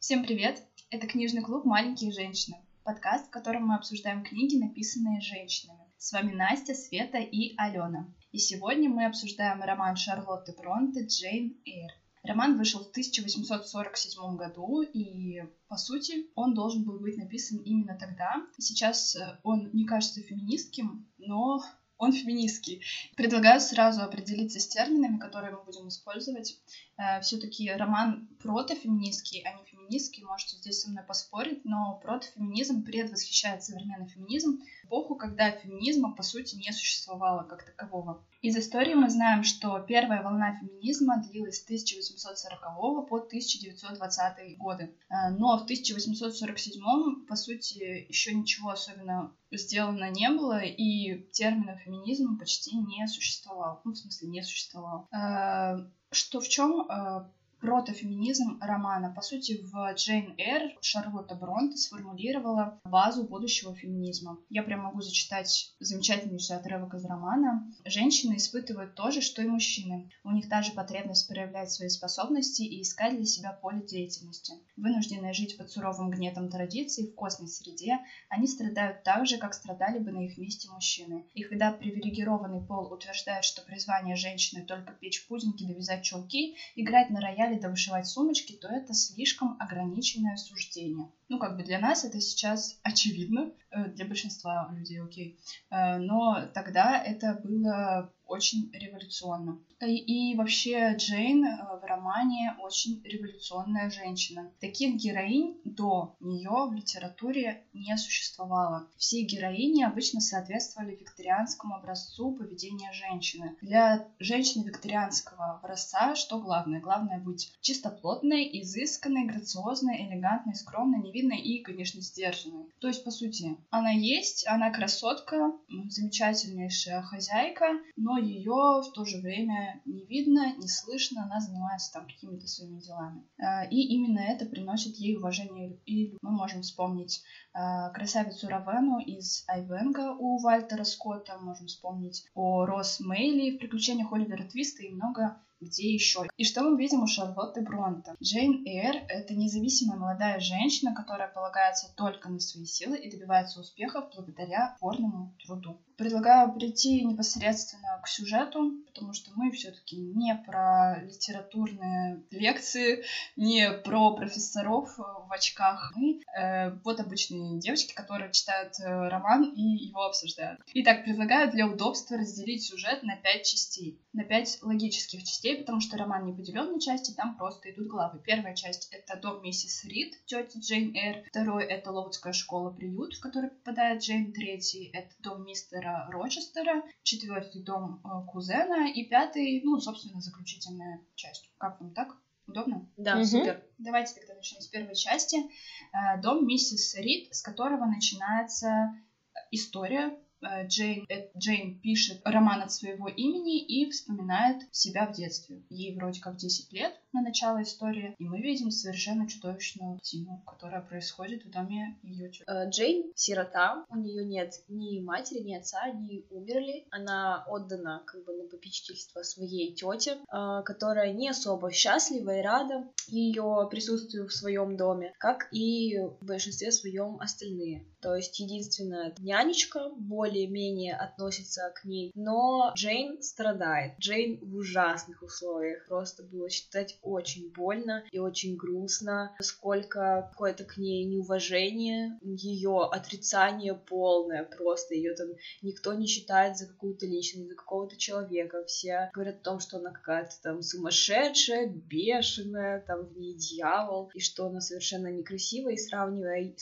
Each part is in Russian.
Всем привет! Это книжный клуб «Маленькие женщины», подкаст, в котором мы обсуждаем книги, написанные женщинами. С вами Настя, Света и Алена. И сегодня мы обсуждаем роман Шарлотты Бронте «Джейн Эйр». Роман вышел в 1847 году, и, по сути, он должен был быть написан именно тогда. Сейчас э, он не кажется феминистским, но он феминистский. Предлагаю сразу определиться с терминами, которые мы будем использовать. Э, Все-таки роман протофеминистский, а не феминистский. Можете здесь со мной поспорить, но протофеминизм предвосхищает современный феминизм эпоху, когда феминизма, по сути, не существовало как такового. Из истории мы знаем, что первая волна феминизма длилась с 1840 по 1920 годы. Э, но в 1847, по сути, еще ничего особенно сделано не было, и термина феминизма почти не существовал. Ну, в смысле, не существовал. Э, что в чем э, протофеминизм романа. По сути, в Джейн Эйр Шарлотта Бронте сформулировала базу будущего феминизма. Я прям могу зачитать замечательнейший отрывок из романа. Женщины испытывают то же, что и мужчины. У них та же потребность проявлять свои способности и искать для себя поле деятельности. Вынужденные жить под суровым гнетом традиций в костной среде, они страдают так же, как страдали бы на их месте мужчины. И когда привилегированный пол утверждает, что призвание женщины только печь пудинги, довязать чулки, играть на рояле да вышивать сумочки, то это слишком ограниченное суждение. Ну, как бы для нас это сейчас очевидно, э, для большинства людей, окей. Э, но тогда это было очень революционно. И, и вообще Джейн э, в романе очень революционная женщина. Таких героинь до нее в литературе не существовало. Все героини обычно соответствовали викторианскому образцу поведения женщины. Для женщины викторианского образца что главное? Главное быть чистоплотной, изысканной, грациозной, элегантной, скромной, невидной и, конечно, сдержанной. То есть, по сути, она есть, она красотка, замечательнейшая хозяйка, но ее в то же время не видно, не слышно, она занимается там какими-то своими делами. Э, и именно это приносит ей уважение и мы можем вспомнить э, красавицу Равену из Айвенга у Вальтера Скотта, можем вспомнить о Рос Мейли в приключениях Оливера Твиста и много где еще. И что мы видим у Шарлотты Бронте? Джейн Эйр — это независимая молодая женщина, которая полагается только на свои силы и добивается успехов благодаря упорному труду. Предлагаю прийти непосредственно к сюжету, потому что мы все-таки не про литературные лекции, не про профессоров в очках. Мы э, вот обычные девочки, которые читают э, роман и его обсуждают. Итак, предлагаю для удобства разделить сюжет на пять частей, на пять логических частей, потому что роман не поделен на части, там просто идут главы. Первая часть — это дом миссис Рид, тети Джейн Эйр. Второй — это Ловудская школа-приют, в который попадает Джейн. Третий — это дом мистера мистера Рочестера, четвертый дом э, кузена и пятый, ну, собственно, заключительная часть. Как вам так? Удобно? Да, угу. супер. Давайте тогда начнем с первой части. Э, дом миссис Рид, с которого начинается история Э, Джейн, э, Джейн пишет роман от своего имени и вспоминает себя в детстве. Ей вроде как 10 лет на начало истории, и мы видим совершенно чудовищную картину, которая происходит в доме ее э, Джейн сирота, у нее нет ни матери, ни отца, они умерли. Она отдана как бы на попечительство своей тете, которая не особо счастлива и рада ее присутствию в своем доме, как и в большинстве своем остальные. То есть единственная нянечка более-менее относится к ней, но Джейн страдает. Джейн в ужасных условиях. Просто было читать очень больно и очень грустно, сколько какое-то к ней неуважение, ее отрицание полное, просто ее там никто не считает за какую-то личность, за какого-то человека. Все говорят о том, что она какая-то там сумасшедшая, бешеная, там в ней дьявол, и что она совершенно некрасивая, и сравнивая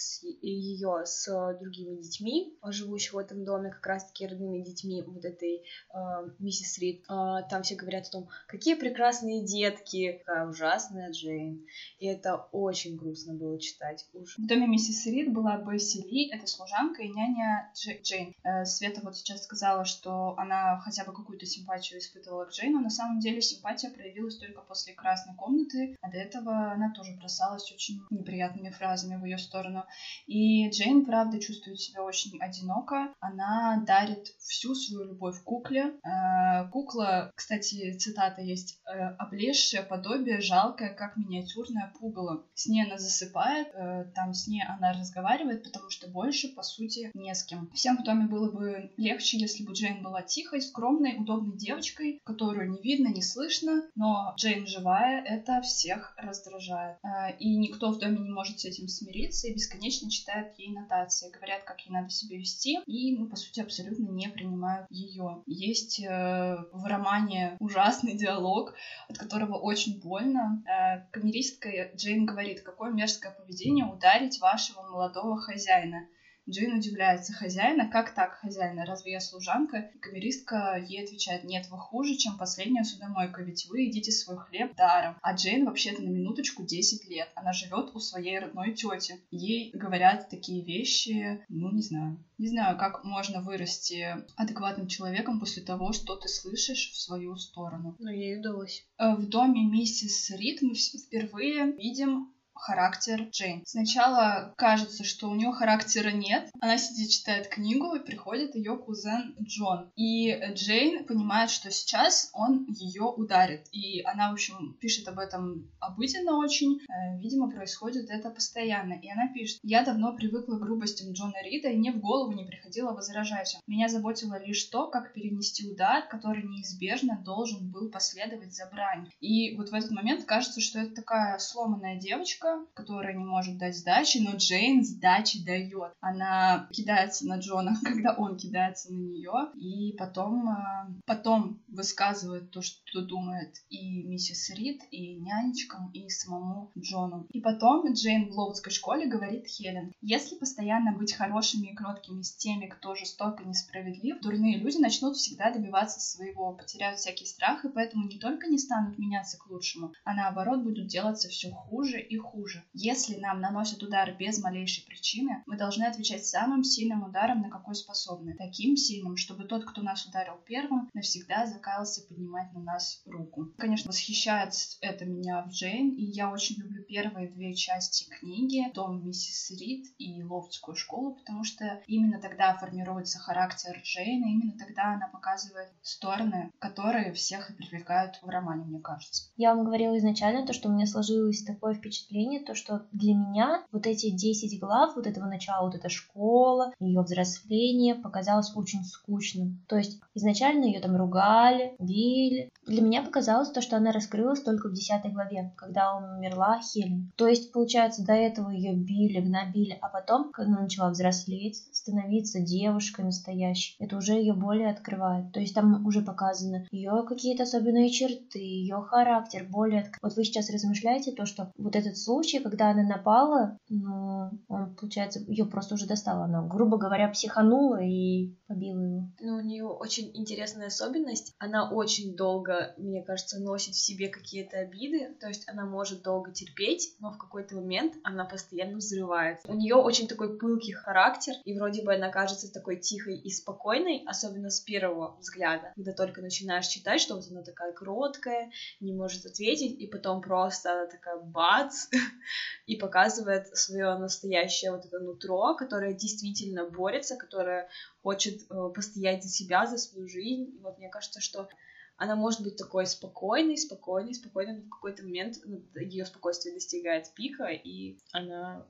ее с другими детьми, живущих в этом доме, как раз-таки родными детьми вот этой э, миссис Рид. Э, там все говорят о том, какие прекрасные детки, какая ужасная Джейн. И это очень грустно было читать. Уж. В доме миссис Рид была Бесси Ли, это служанка и няня Дж... Джейн. Э, Света вот сейчас сказала, что она хотя бы какую-то симпатию испытывала к Джейн, но на самом деле симпатия проявилась только после красной комнаты, а до этого она тоже бросалась очень неприятными фразами в ее сторону. И Джейн, правда, чувствует себя очень одиноко. Она дарит всю свою любовь кукле. Э, кукла, кстати, цитата есть, э, облезшая, подобие, жалкое, как миниатюрное пугало. С ней она засыпает, э, там с ней она разговаривает, потому что больше, по сути, не с кем. Всем в доме было бы легче, если бы Джейн была тихой, скромной, удобной девочкой, которую не видно, не слышно, но Джейн живая, это всех раздражает. Э, и никто в доме не может с этим смириться и бесконечно читает ей нотации, говорят, как ей надо себя вести, и, ну, по сути, абсолютно не принимают ее. Есть э, в романе ужасный диалог, от которого очень больно. Э, камеристка Джейн говорит, какое мерзкое поведение ударить вашего молодого хозяина. Джейн удивляется хозяина. Как так, хозяина? Разве я служанка? И камеристка ей отвечает, нет, вы хуже, чем последняя судомойка, ведь вы едите свой хлеб даром. А Джейн вообще-то на минуточку 10 лет. Она живет у своей родной тети. Ей говорят такие вещи, ну, не знаю. Не знаю, как можно вырасти адекватным человеком после того, что ты слышишь в свою сторону. Ну, ей удалось. Э, в доме миссис Рид мы впервые видим характер Джейн. Сначала кажется, что у нее характера нет. Она сидит, читает книгу, и приходит ее кузен Джон. И Джейн понимает, что сейчас он ее ударит. И она, в общем, пишет об этом обыденно очень. Э, видимо, происходит это постоянно. И она пишет, я давно привыкла к грубостям Джона Рида, и мне в голову не приходило возражать. Меня заботило лишь то, как перенести удар, который неизбежно должен был последовать за брань. И вот в этот момент кажется, что это такая сломанная девочка, девушка, которая не может дать сдачи, но Джейн сдачи дает. Она кидается на Джона, когда он кидается на нее, и потом, э, потом высказывает то, что думает и миссис Рид, и нянечкам, и самому Джону. И потом Джейн в Лоудской школе говорит Хелен, если постоянно быть хорошими и кроткими с теми, кто жесток и несправедлив, дурные люди начнут всегда добиваться своего, потеряют всякий страх, и поэтому не только не станут меняться к лучшему, а наоборот будут делаться все хуже и хуже хуже. Если нам наносят удар без малейшей причины, мы должны отвечать самым сильным ударом, на какой способны. Таким сильным, чтобы тот, кто нас ударил первым, навсегда закаялся поднимать на нас руку. Конечно, восхищает это меня в Джейн, и я очень люблю первые две части книги, Дом миссис Рид и Лофтскую школу, потому что именно тогда формируется характер Джейн, и именно тогда она показывает стороны, которые всех и привлекают в романе, мне кажется. Я вам говорила изначально то, что у меня сложилось такое впечатление, впечатление, то, что для меня вот эти 10 глав, вот этого начала, вот эта школа, ее взросление показалось очень скучным. То есть изначально ее там ругали, били. Для меня показалось то, что она раскрылась только в 10 главе, когда умерла Хелен. То есть, получается, до этого ее били, гнобили, а потом, когда она начала взрослеть, становиться девушкой настоящей, это уже ее более открывает. То есть там уже показаны ее какие-то особенные черты, ее характер более... Отк... Вот вы сейчас размышляете то, что вот этот случае, когда она напала, ну, он, получается, ее просто уже достала. Она, грубо говоря, психанула и побила его. Ну, у нее очень интересная особенность. Она очень долго, мне кажется, носит в себе какие-то обиды. То есть она может долго терпеть, но в какой-то момент она постоянно взрывается. У нее очень такой пылкий характер, и вроде бы она кажется такой тихой и спокойной, особенно с первого взгляда, когда только начинаешь читать, что вот она такая кроткая, не может ответить, и потом просто она такая бац, и показывает свое настоящее вот это нутро, которое действительно борется, которое хочет э, постоять за себя, за свою жизнь. И вот мне кажется, что она может быть такой спокойной, спокойной, спокойной, но в какой-то момент ее спокойствие достигает пика, и она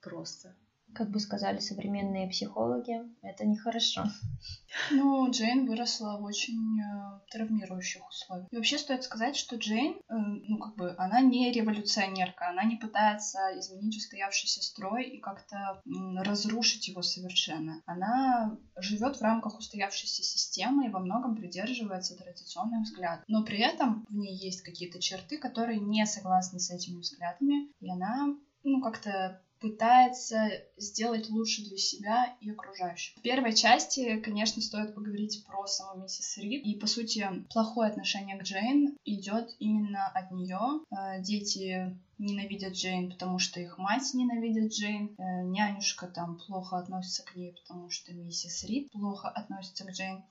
просто как бы сказали современные психологи, это нехорошо. Ну, Джейн выросла в очень э, травмирующих условиях. И вообще стоит сказать, что Джейн, э, ну, как бы, она не революционерка, она не пытается изменить устоявшийся строй и как-то разрушить его совершенно. Она живет в рамках устоявшейся системы и во многом придерживается традиционных взглядов. Но при этом в ней есть какие-то черты, которые не согласны с этими взглядами, и она ну, как-то пытается сделать лучше для себя и окружающих. В первой части, конечно, стоит поговорить про саму миссис Рид. И, по сути, плохое отношение к Джейн идет именно от нее. Э, дети ненавидят Джейн, потому что их мать ненавидит Джейн, э, нянюшка там плохо относится к ней, потому что миссис Рид плохо относится к Джейн,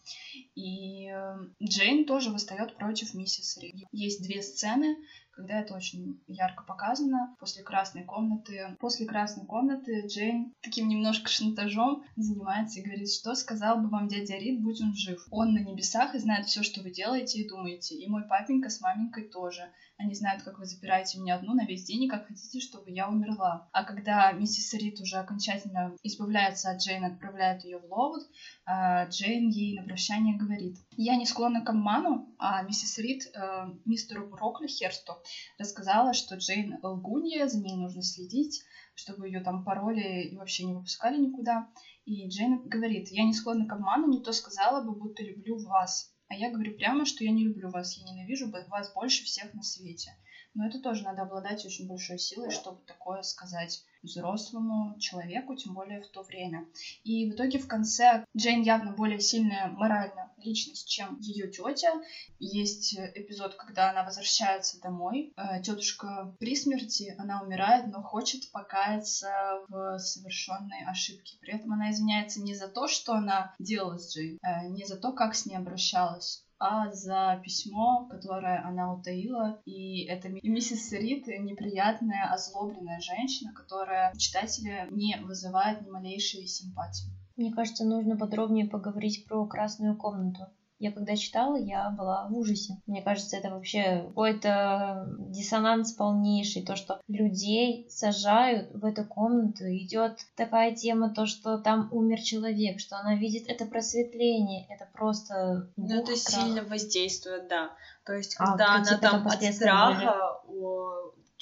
и э, Джейн тоже восстает против миссис Рид. Есть две сцены, когда это очень ярко показано. После красной комнаты, после красной комнаты Джейн таким немножко шантажом занимается и говорит, что сказал бы вам дядя Рид, будь он жив. Он на небесах и знает все, что вы делаете и думаете. И мой папенька с маменькой тоже. Они знают, как вы запираете меня одну на весь день и как хотите, чтобы я умерла. А когда миссис Рид уже окончательно избавляется от Джейн, отправляет ее в Ловуд, а, Джейн ей на прощание говорит, я не склонна к обману, а миссис Рид э, мистеру Брокли Херсту рассказала, что Джейн лгунья, за ней нужно следить, чтобы ее там пароли и вообще не выпускали никуда. И Джейн говорит, я не склонна к обману, не то сказала бы, будто люблю вас. А я говорю прямо, что я не люблю вас, я ненавижу вас больше всех на свете. Но это тоже надо обладать очень большой силой, чтобы такое сказать взрослому человеку, тем более в то время. И в итоге в конце Джейн явно более сильная морально личность, чем ее тетя. Есть эпизод, когда она возвращается домой. Э, Тетушка при смерти, она умирает, но хочет покаяться в совершенной ошибке. При этом она извиняется не за то, что она делала с Джейн, э, не за то, как с ней обращалась, а за письмо, которое она утаила. И это миссис Рид, неприятная, озлобленная женщина, которая читателя не вызывает ни малейшей симпатии. Мне кажется, нужно подробнее поговорить про красную комнату. Я когда читала, я была в ужасе. Мне кажется, это вообще какой-то диссонанс полнейший. То, что людей сажают в эту комнату. Идет такая тема, то, что там умер человек, что она видит это просветление. Это просто... Ну, это сильно воздействует, да. То есть, а, когда а, она там от страха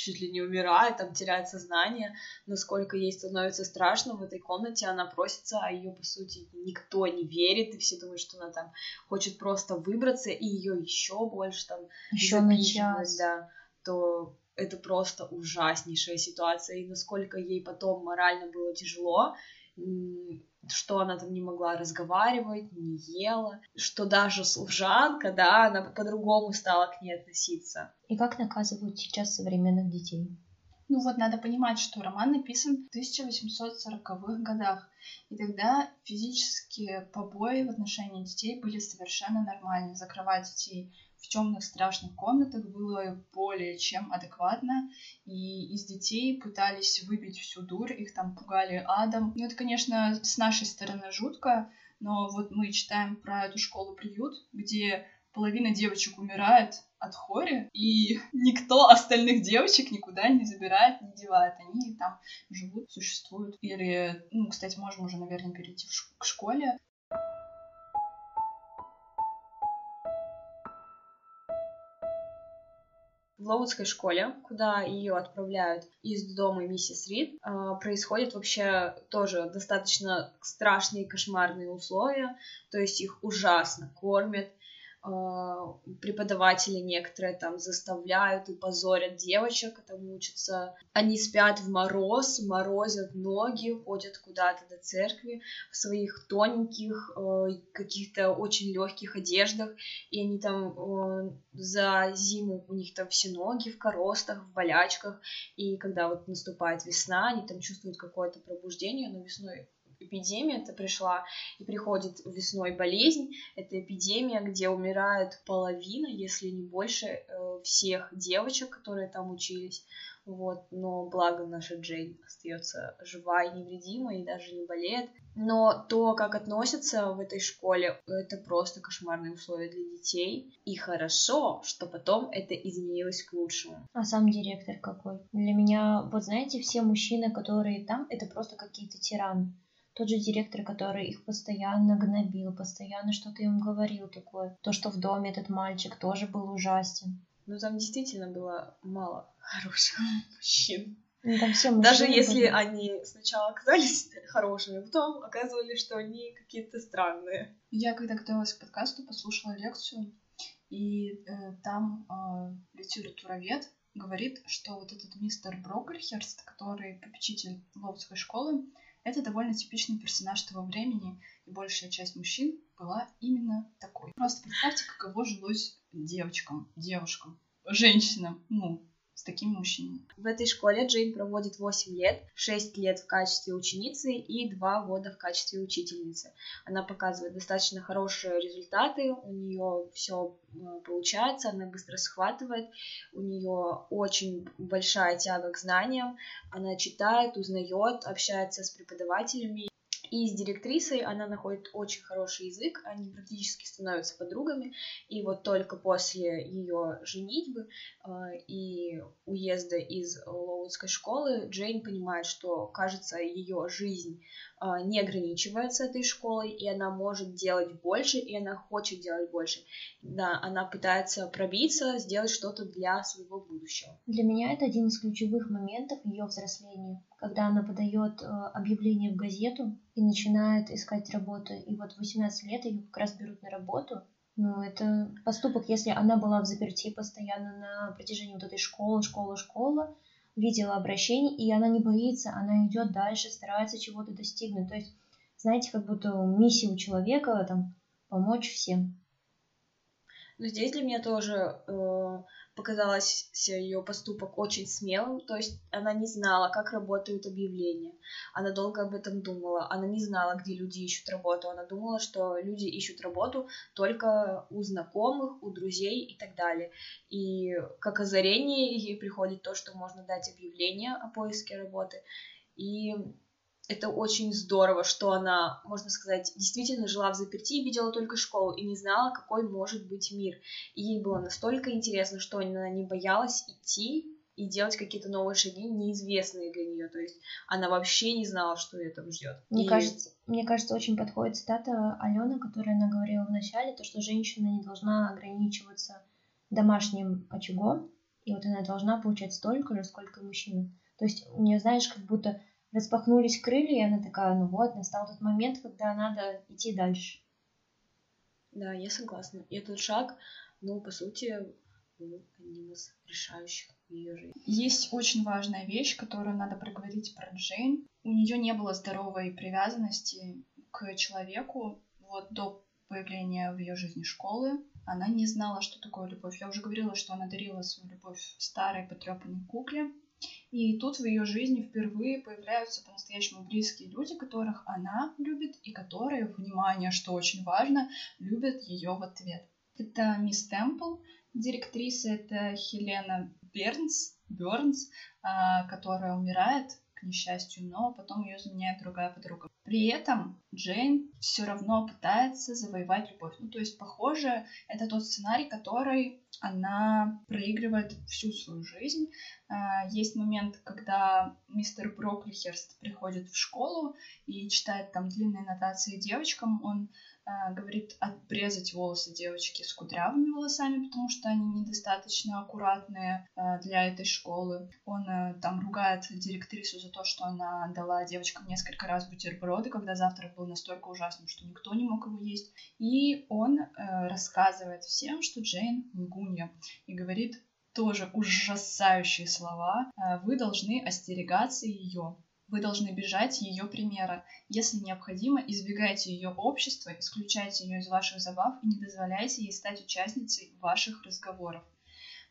чуть ли не умирает, там теряет сознание, насколько ей становится страшно в этой комнате, она просится, а ее, по сути, никто не верит, и все думают, что она там хочет просто выбраться, и ее еще больше там еще запихивают, да, то это просто ужаснейшая ситуация, и насколько ей потом морально было тяжело, что она там не могла разговаривать, не ела, что даже служанка, да, она по-другому стала к ней относиться. И как наказывают сейчас современных детей? Ну вот надо понимать, что роман написан в 1840-х годах, и тогда физические побои в отношении детей были совершенно нормальны. Закрывать детей в темных страшных комнатах было более чем адекватно, и из детей пытались выбить всю дурь, их там пугали адом. Ну, это, конечно, с нашей стороны жутко, но вот мы читаем про эту школу-приют, где половина девочек умирает от хори, и никто остальных девочек никуда не забирает, не девает. Они там живут, существуют. Или, ну, кстати, можем уже, наверное, перейти к школе. Лоудской школе, куда ее отправляют из дома миссис Рид, а, происходят вообще тоже достаточно страшные кошмарные условия, то есть их ужасно кормят, преподаватели некоторые там заставляют и позорят девочек, там учатся. Они спят в мороз, морозят ноги, ходят куда-то до церкви в своих тоненьких, э, каких-то очень легких одеждах, и они там э, за зиму у них там все ноги в коростах, в болячках, и когда вот наступает весна, они там чувствуют какое-то пробуждение, но весной эпидемия это пришла и приходит весной болезнь. Это эпидемия, где умирает половина, если не больше, э, всех девочек, которые там учились. Вот, но благо наша Джейн остается жива и невредима и даже не болеет. Но то, как относятся в этой школе, это просто кошмарные условия для детей. И хорошо, что потом это изменилось к лучшему. А сам директор какой? Для меня, вот знаете, все мужчины, которые там, это просто какие-то тираны тот же директор, который их постоянно гнобил, постоянно что-то им говорил такое. То, что в доме этот мальчик тоже был ужасен. Ну, там действительно было мало хороших мужчин. Ну, там все Даже если были. они сначала оказались хорошими, потом оказывались, что они какие-то странные. Я, когда готовилась к подкасту, послушала лекцию, и э, там э, литературовед говорит, что вот этот мистер Брокельхерст, который попечитель Ловской школы, это довольно типичный персонаж того времени, и большая часть мужчин была именно такой. Просто представьте, каково жилось девочкам, девушкам, женщинам, ну, с такими мужчинами. В этой школе Джейн проводит 8 лет, 6 лет в качестве ученицы и 2 года в качестве учительницы. Она показывает достаточно хорошие результаты, у нее все э, получается, она быстро схватывает, у нее очень большая тяга к знаниям, она читает, узнает, общается с преподавателями и с директрисой она находит очень хороший язык, они практически становятся подругами, и вот только после ее женитьбы э, и уезда из Лоудской школы Джейн понимает, что, кажется, ее жизнь э, не ограничивается этой школой, и она может делать больше, и она хочет делать больше. Да, она пытается пробиться, сделать что-то для своего будущего. Для меня это один из ключевых моментов ее взросления когда она подает э, объявление в газету и начинает искать работу. И вот в 18 лет ее как раз берут на работу. Ну, это поступок, если она была в заперти постоянно на протяжении вот этой школы, школа, школа, видела обращение, и она не боится, она идет дальше, старается чего-то достигнуть. То есть, знаете, как будто миссия у человека там помочь всем. Но здесь для меня тоже э, показалось ее поступок очень смелым, то есть она не знала, как работают объявления, она долго об этом думала, она не знала, где люди ищут работу, она думала, что люди ищут работу только у знакомых, у друзей и так далее. И как озарение ей приходит то, что можно дать объявление о поиске работы, и это очень здорово, что она, можно сказать, действительно жила в заперти и видела только школу и не знала, какой может быть мир. И ей было настолько интересно, что она не боялась идти и делать какие-то новые шаги, неизвестные для нее. То есть она вообще не знала, что ее там ждет. Мне, и... кажется, мне кажется, очень подходит цитата Алены, которая она говорила в начале, то, что женщина не должна ограничиваться домашним очагом, и вот она должна получать столько же, сколько мужчина. То есть у нее, знаешь, как будто распахнулись крылья, и она такая, ну вот, настал тот момент, когда надо идти дальше. Да, я согласна. И этот шаг, ну, по сути, был одним из решающих в ее жизни. Есть очень важная вещь, которую надо проговорить про Джейн. У нее не было здоровой привязанности к человеку вот до появления в ее жизни школы. Она не знала, что такое любовь. Я уже говорила, что она дарила свою любовь старой потрепанной кукле. И тут в ее жизни впервые появляются по-настоящему близкие люди, которых она любит и которые, внимание, что очень важно, любят ее в ответ. Это мисс Темпл, директриса, это Хелена Бернс, Бернс, а, которая умирает к несчастью, но потом ее заменяет другая подруга. При этом Джейн все равно пытается завоевать любовь. Ну, то есть, похоже, это тот сценарий, который она проигрывает всю свою жизнь. А, есть момент, когда мистер Броклихерст приходит в школу и читает там длинные нотации девочкам. Он говорит обрезать волосы девочки с кудрявыми волосами, потому что они недостаточно аккуратные а, для этой школы. Он а, там ругает директрису за то, что она дала девочкам несколько раз бутерброды, когда завтрак был настолько ужасным, что никто не мог его есть. И он рассказывает всем, что Джейн лгунья, и говорит тоже ужасающие слова. Вы должны остерегаться ее. Вы должны бежать ее примера. Если необходимо, избегайте ее общества, исключайте ее из ваших забав и не дозволяйте ей стать участницей ваших разговоров.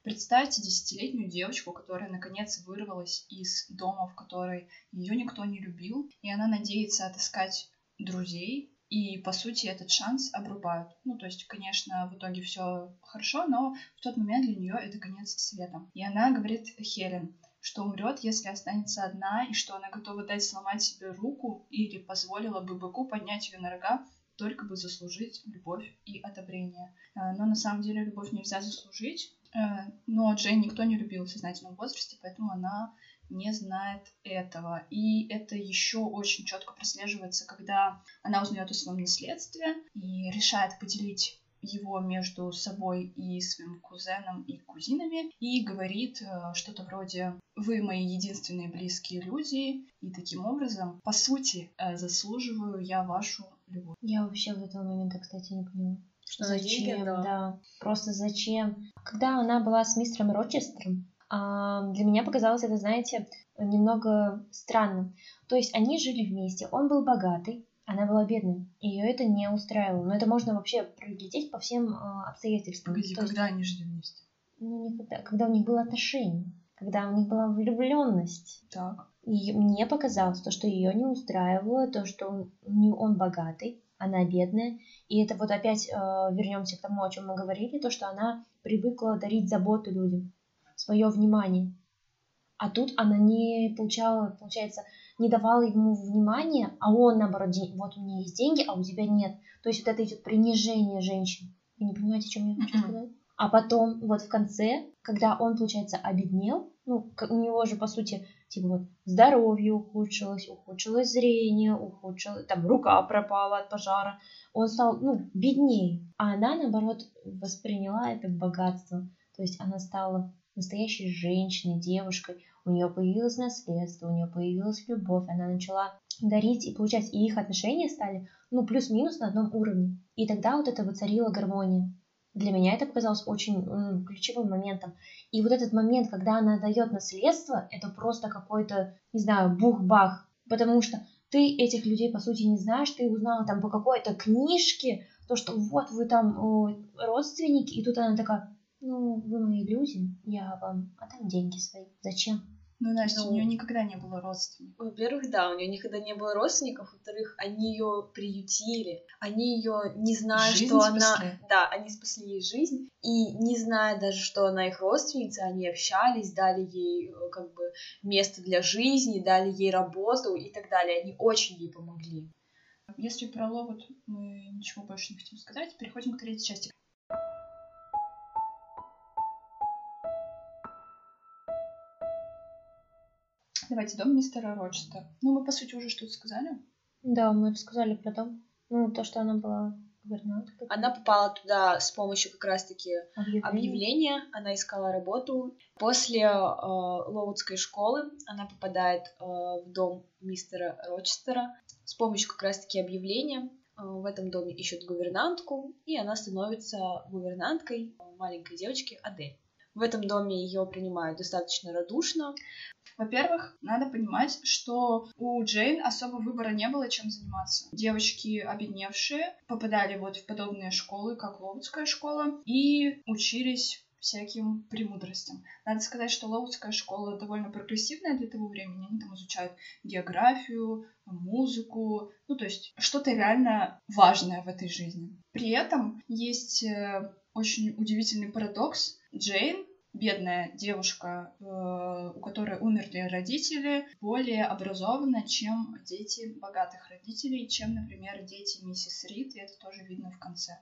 Представьте десятилетнюю девочку, которая наконец вырвалась из дома, в которой ее никто не любил, и она надеется отыскать друзей, и, по сути, этот шанс обрубают. Ну, то есть, конечно, в итоге все хорошо, но в тот момент для нее это конец света. И она говорит Хелен, что умрет, если останется одна, и что она готова дать сломать себе руку или позволила бы быку поднять ее на рога, только бы заслужить любовь и одобрение. Э, но на самом деле любовь нельзя заслужить. Э, но Джейн никто не любил в сознательном возрасте, поэтому она не знает этого. И это еще очень четко прослеживается, когда она узнает о своем наследстве и решает поделить его между собой и своим кузеном и кузинами и говорит э, что-то вроде «Вы мои единственные близкие люди, и таким образом, по сути, э, заслуживаю я вашу любовь». Я вообще в этого момента, кстати, не поняла. Что зачем, да. да. Просто зачем? Когда она была с мистером Рочестером, а, для меня показалось это, знаете, немного странным. То есть они жили вместе, он был богатый, она была бедной. Ее это не устраивало. Но это можно вообще проглядеть по всем э, обстоятельствам. Погоди, То когда есть, они жили вместе? Ну, никогда. Когда у них было отношение. когда у них была влюбленность. Так. И мне показалось то, что ее не устраивало, то, что он, он богатый, она бедная. И это вот опять э, вернемся к тому, о чем мы говорили, то, что она привыкла дарить заботу людям, свое внимание. А тут она не получала, получается, не давала ему внимания, а он, наоборот, вот у меня есть деньги, а у тебя нет. То есть вот это идет принижение женщин. Вы не понимаете, о чем я хочу сказать? А потом, вот в конце, когда он, получается, обеднел, ну, у него же, по сути, типа вот здоровье ухудшилось, ухудшилось зрение, ухудшилось, там рука пропала от пожара, он стал, ну, беднее. А она, наоборот, восприняла это богатство. То есть она стала настоящей женщиной, девушкой, у нее появилось наследство, у нее появилась любовь, она начала дарить и получать, и их отношения стали, ну, плюс-минус на одном уровне. И тогда вот это воцарила гармония. Для меня это показалось очень м, ключевым моментом. И вот этот момент, когда она дает наследство, это просто какой-то, не знаю, бух-бах. Потому что ты этих людей, по сути, не знаешь, ты узнала там по какой-то книжке, то, что вот вы там о, родственники, и тут она такая, ну, вы мои люди, я вам отдам деньги свои. Зачем? Ну, Настя, ну, у нее никогда не было родственников. Во-первых, да, у нее никогда не было родственников. Во-вторых, они ее приютили. Они ее, не зная, жизнь что спасли. она... Да, они спасли ей жизнь. И не зная даже, что она их родственница, они общались, дали ей э, как бы место для жизни, дали ей работу и так далее. Они очень ей помогли. Если про Ловут мы ничего больше не хотим сказать, переходим к третьей части. Давайте дом мистера Рочестера. Ну, мы, по сути, уже что-то сказали. Да, мы рассказали про дом. Ну, то, что она была гувернанткой. Она попала туда с помощью как раз-таки объявления. объявления. Она искала работу. После э, Лоудской школы она попадает э, в дом мистера Рочестера с помощью как раз-таки объявления. Э, в этом доме ищут гувернантку, и она становится гувернанткой маленькой девочки Адель. В этом доме ее принимают достаточно радушно. Во-первых, надо понимать, что у Джейн особо выбора не было, чем заниматься. Девочки, обедневшие, попадали вот в подобные школы, как Лоудская школа, и учились всяким премудростям. Надо сказать, что Лоудская школа довольно прогрессивная для того времени. Они там изучают географию, музыку, ну то есть что-то реально важное в этой жизни. При этом есть э, очень удивительный парадокс. Джейн бедная девушка, э, у которой умерли родители, более образована, чем дети богатых родителей, чем, например, дети миссис Рид, и это тоже видно в конце.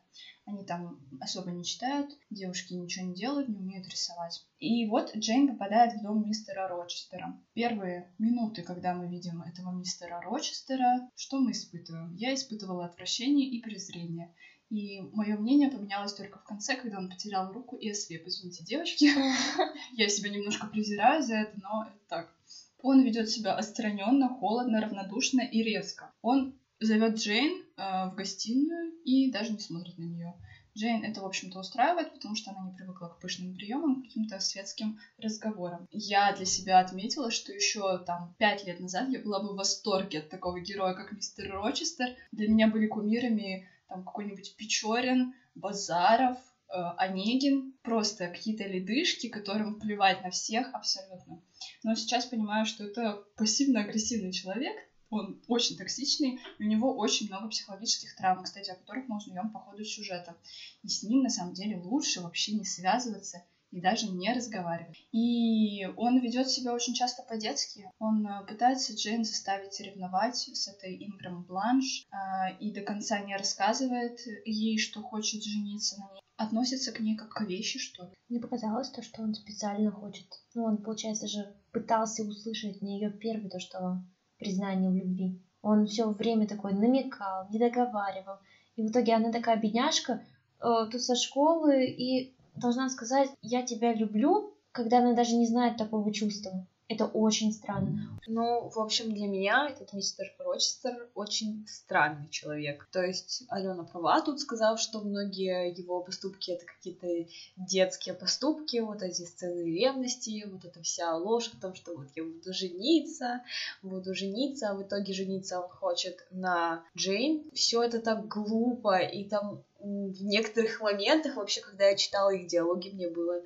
Они там особо не читают, девушки ничего не делают, не умеют рисовать. И вот Джейн попадает в дом мистера Рочестера. Первые минуты, когда мы видим этого мистера Рочестера, что мы испытываем? Я испытывала отвращение и презрение. И мое мнение поменялось только в конце, когда он потерял руку и ослеп. Извините, девочки, я себя немножко презираю за это, но это так. Он ведет себя отстраненно, холодно, равнодушно и резко. Он зовет Джейн э, в гостиную и даже не смотрит на нее. Джейн это, в общем-то, устраивает, потому что она не привыкла к пышным приемам, к каким-то светским разговорам. Я для себя отметила, что еще там пять лет назад я была бы в восторге от такого героя, как мистер Рочестер. Для меня были кумирами там какой-нибудь Печорин, Базаров, э, Онегин, просто какие-то ледышки, которым плевать на всех абсолютно. Но сейчас понимаю, что это пассивно-агрессивный человек, он очень токсичный, у него очень много психологических травм, кстати, о которых мы узнаем по ходу сюжета. И с ним, на самом деле, лучше вообще не связываться и даже не разговаривать. И он ведет себя очень часто по-детски. Он э, пытается Джейн заставить ревновать с этой Инграм Бланш э, и до конца не рассказывает ей, что хочет жениться на ней. Относится к ней как к вещи, что ли. Мне показалось то, что он специально хочет. Ну, он, получается же, пытался услышать от нее первое то, что признание в любви. Он все время такой намекал, не договаривал. И в итоге она такая бедняжка, э, тут со школы, и должна сказать, я тебя люблю, когда она даже не знает такого чувства. Это очень странно. Ну, в общем, для меня этот мистер Рочестер очень странный человек. То есть Алена права тут сказав, что многие его поступки это какие-то детские поступки, вот эти сцены ревности, вот эта вся ложь о том, что вот я буду жениться, буду жениться, а в итоге жениться он хочет на Джейн. Все это так глупо, и там в некоторых моментах, вообще, когда я читала их диалоги, мне было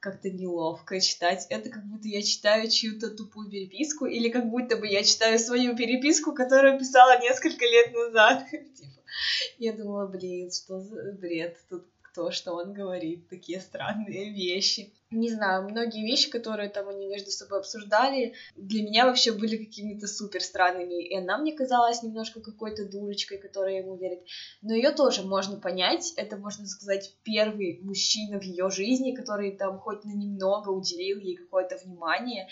как-то неловко читать. Это как будто я читаю чью-то тупую переписку, или как будто бы я читаю свою переписку, которую писала несколько лет назад. Типа, я думала, блин, что за бред тут то, что он говорит, такие странные вещи. Не знаю, многие вещи, которые там они между собой обсуждали, для меня вообще были какими-то супер странными. И она мне казалась немножко какой-то дурочкой, которая ему верит. Но ее тоже можно понять. Это, можно сказать, первый мужчина в ее жизни, который там хоть на немного уделил ей какое-то внимание.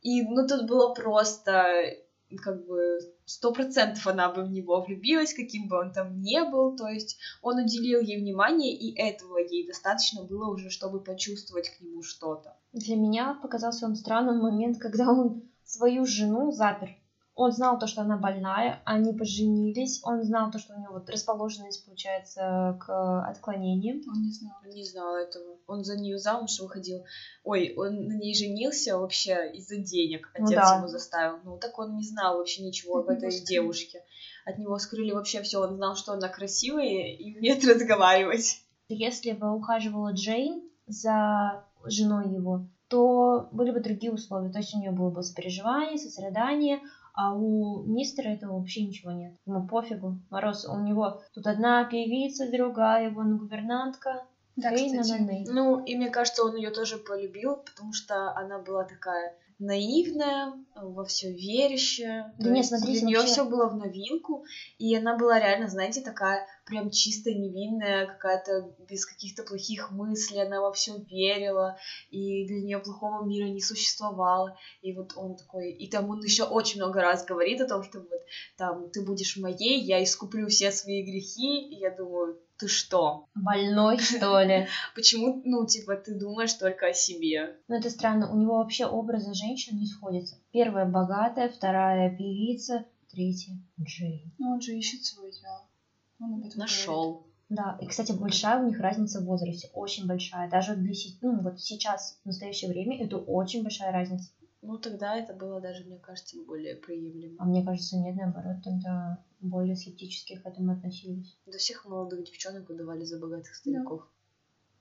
И, ну, тут было просто как бы сто процентов она бы в него влюбилась, каким бы он там ни был, то есть он уделил ей внимание, и этого ей достаточно было уже, чтобы почувствовать к нему что-то. Для меня показался он странным момент, когда он свою жену запер он знал то, что она больная, они поженились, он знал то, что у него вот расположенность, получается, к отклонениям. Он не знал. Он не знал этого. Он за нее замуж выходил. Ой, он на ней женился вообще из-за денег. Ну Отец ну, да. его заставил. Ну, так он не знал вообще ничего об этой девушке. От него скрыли вообще все. Он знал, что она красивая и умеет разговаривать. Если бы ухаживала Джейн за женой его, то были бы другие условия. То есть у нее было бы сопереживание, сострадание, а у мистера этого вообще ничего нет. Ему пофигу. Мороз, у него тут одна певица, другая, вон гувернантка. Да, Эй, кстати. На -на ну, и мне кажется, он ее тоже полюбил, потому что она была такая наивная, во все верящая. Да нет, смотрите, для нее вообще... все было в новинку, и она была реально, знаете, такая прям чисто невинная, какая-то без каких-то плохих мыслей, она во все верила, и для нее плохого мира не существовало. И вот он такой, и там он еще очень много раз говорит о том, что вот там ты будешь моей, я искуплю все свои грехи, и я думаю, ты что? Больной, что ли? Почему, ну, типа, ты думаешь только о себе? Ну, это странно. У него вообще образы женщин не сходятся. Первая богатая, вторая певица, третья Джей. Ну, он же ищет свой идеал. Он об этом Нашел. Да, и, кстати, большая у них разница в возрасте, очень большая. Даже для ну, вот сейчас, в настоящее время, это очень большая разница. Ну, тогда это было даже, мне кажется, более приемлемо. А мне кажется, нет, наоборот, тогда более скептически к этому относились. До всех молодых девчонок выдавали за богатых стариков. Да.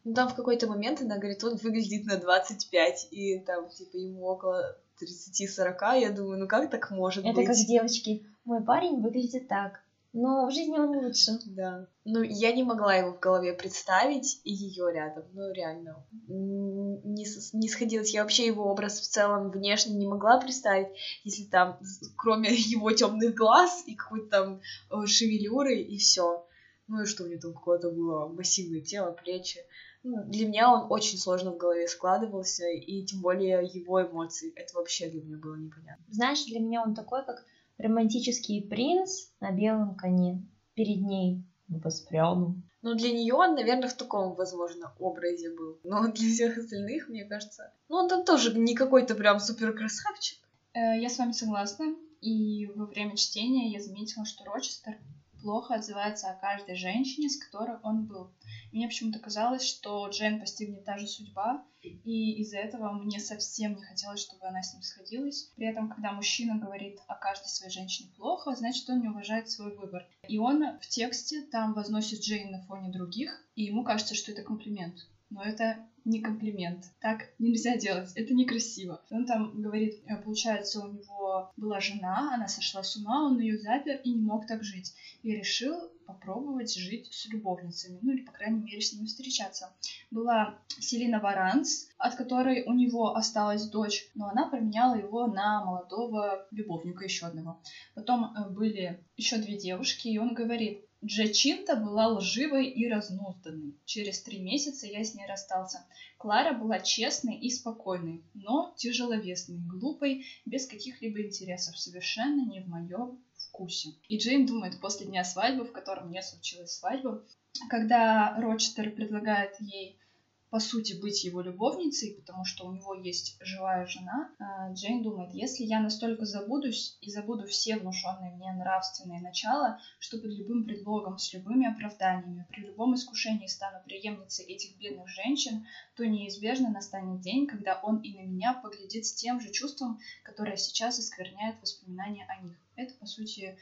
Ну, там в какой-то момент она говорит, он выглядит на 25, и там, типа, ему около 30-40, я думаю, ну как так может это быть? Это как девочки, мой парень выглядит так, но в жизни он лучше. Да. Ну, я не могла его в голове представить и ее рядом. Ну, реально. Не, не сходилось. Я вообще его образ в целом внешне не могла представить, если там, кроме его темных глаз и какой-то там э, шевелюры и все. Ну и что у него там какое-то было массивное тело, плечи. Ну, для меня он очень сложно в голове складывался, и тем более его эмоции. Это вообще для меня было непонятно. Знаешь, для меня он такой, как романтический принц на белом коне перед ней воспрянул. Ну, для нее он, наверное, в таком, возможно, образе был. Но для всех остальных, мне кажется, ну, он там тоже не какой-то прям супер красавчик. Э, я с вами согласна. И во время чтения я заметила, что Рочестер плохо отзывается о каждой женщине, с которой он был. Мне почему-то казалось, что Джейн постигнет та же судьба, и из-за этого мне совсем не хотелось, чтобы она с ним сходилась. При этом, когда мужчина говорит о каждой своей женщине плохо, значит, он не уважает свой выбор. И он в тексте там возносит Джейн на фоне других, и ему кажется, что это комплимент. Но это не комплимент. Так нельзя делать, это некрасиво. Он там говорит, э, получается, у него была жена, она сошла с ума, он ее запер и не мог так жить. И решил попробовать жить с любовницами, ну или, по крайней мере, с ними встречаться. Была Селина Варанс, от которой у него осталась дочь, но она променяла его на молодого любовника еще одного. Потом э, были еще две девушки, и он говорит, Джачинта была лживой и разнузданной. Через три месяца я с ней расстался. Клара была честной и спокойной, но тяжеловесной, глупой, без каких-либо интересов, совершенно не в моем вкусе. И Джейн думает после дня свадьбы, в котором не случилась свадьба, когда Рочестер предлагает ей по сути, быть его любовницей, потому что у него есть живая жена, а, Джейн думает, если я настолько забудусь и забуду все внушенные мне нравственные начала, что под любым предлогом, с любыми оправданиями, при любом искушении стану преемницей этих бедных женщин, то неизбежно настанет день, когда он и на меня поглядит с тем же чувством, которое сейчас оскверняет воспоминания о них. Это, по сути,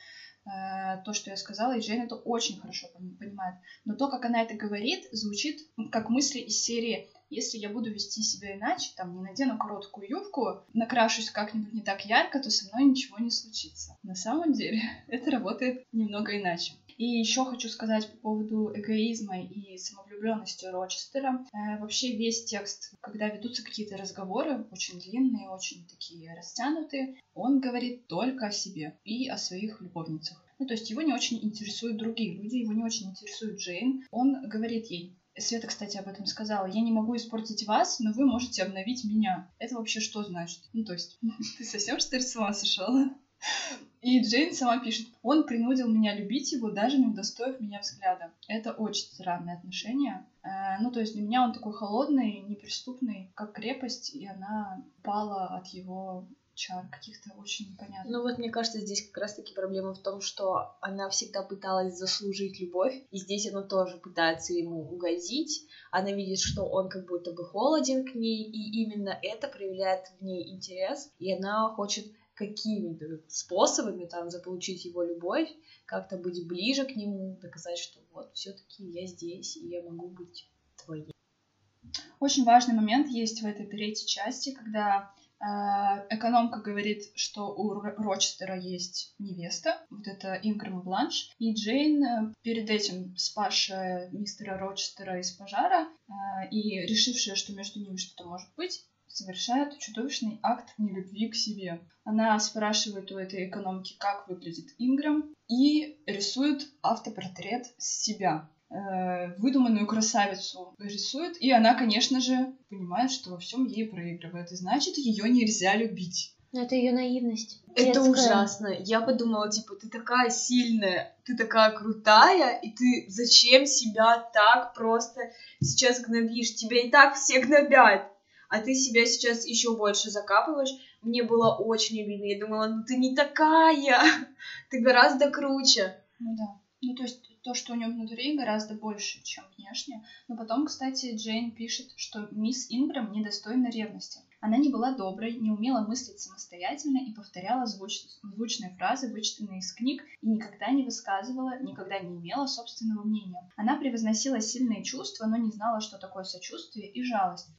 то, что я сказала, и Джейн это очень хорошо понимает. Но то, как она это говорит, звучит как мысли из серии если я буду вести себя иначе, там, не надену короткую юбку, накрашусь как-нибудь не так ярко, то со мной ничего не случится. На самом деле это работает немного иначе. И еще хочу сказать по поводу эгоизма и самовлюбленности Рочестера. Э, вообще весь текст, когда ведутся какие-то разговоры, очень длинные, очень такие растянутые, он говорит только о себе и о своих любовницах. Ну, то есть его не очень интересуют другие люди, его не очень интересует Джейн. Он говорит ей, Света, кстати, об этом сказала. Я не могу испортить вас, но вы можете обновить меня. Это вообще что значит? Ну, то есть, ты совсем что ли с ума сошла? И Джейн сама пишет, он принудил меня любить его, даже не удостоив меня взгляда. Это очень странное отношение. Э, ну, то есть для меня он такой холодный, неприступный, как крепость, и она пала от его чар каких-то очень непонятных. Ну вот мне кажется, здесь как раз-таки проблема в том, что она всегда пыталась заслужить любовь, и здесь она тоже пытается ему угодить. Она видит, что он как будто бы холоден к ней, и именно это проявляет в ней интерес, и она хочет какими-то способами там заполучить его любовь, как-то быть ближе к нему, доказать, что вот все-таки я здесь, и я могу быть твоей. Очень важный момент есть в этой третьей части, когда э, экономка говорит, что у Рочестера есть невеста, вот это Ингрэм Бланш, и Джейн э, перед этим спасшая мистера Рочестера из пожара э, и решившая, что между ними что-то может быть, совершает чудовищный акт нелюбви к себе. Она спрашивает у этой экономки, как выглядит Инграм, и рисует автопортрет себя э, выдуманную красавицу рисует, и она, конечно же, понимает, что во всем ей проигрывает, и значит, ее нельзя любить. Но это ее наивность. Это детская. ужасно. Я подумала, типа, ты такая сильная, ты такая крутая, и ты зачем себя так просто сейчас гнобишь? Тебя и так все гнобят а ты себя сейчас еще больше закапываешь. Мне было очень обидно. Я думала, ну ты не такая, ты гораздо круче. Ну да. Ну, то есть то, что у нее внутри, гораздо больше, чем внешне. Но потом, кстати, Джейн пишет, что мисс Инграм недостойна ревности. Она не была доброй, не умела мыслить самостоятельно и повторяла звуч... звучные фразы, вычитанные из книг, и никогда не высказывала, никогда не имела собственного мнения. Она превозносила сильные чувства, но не знала, что такое сочувствие и жалость.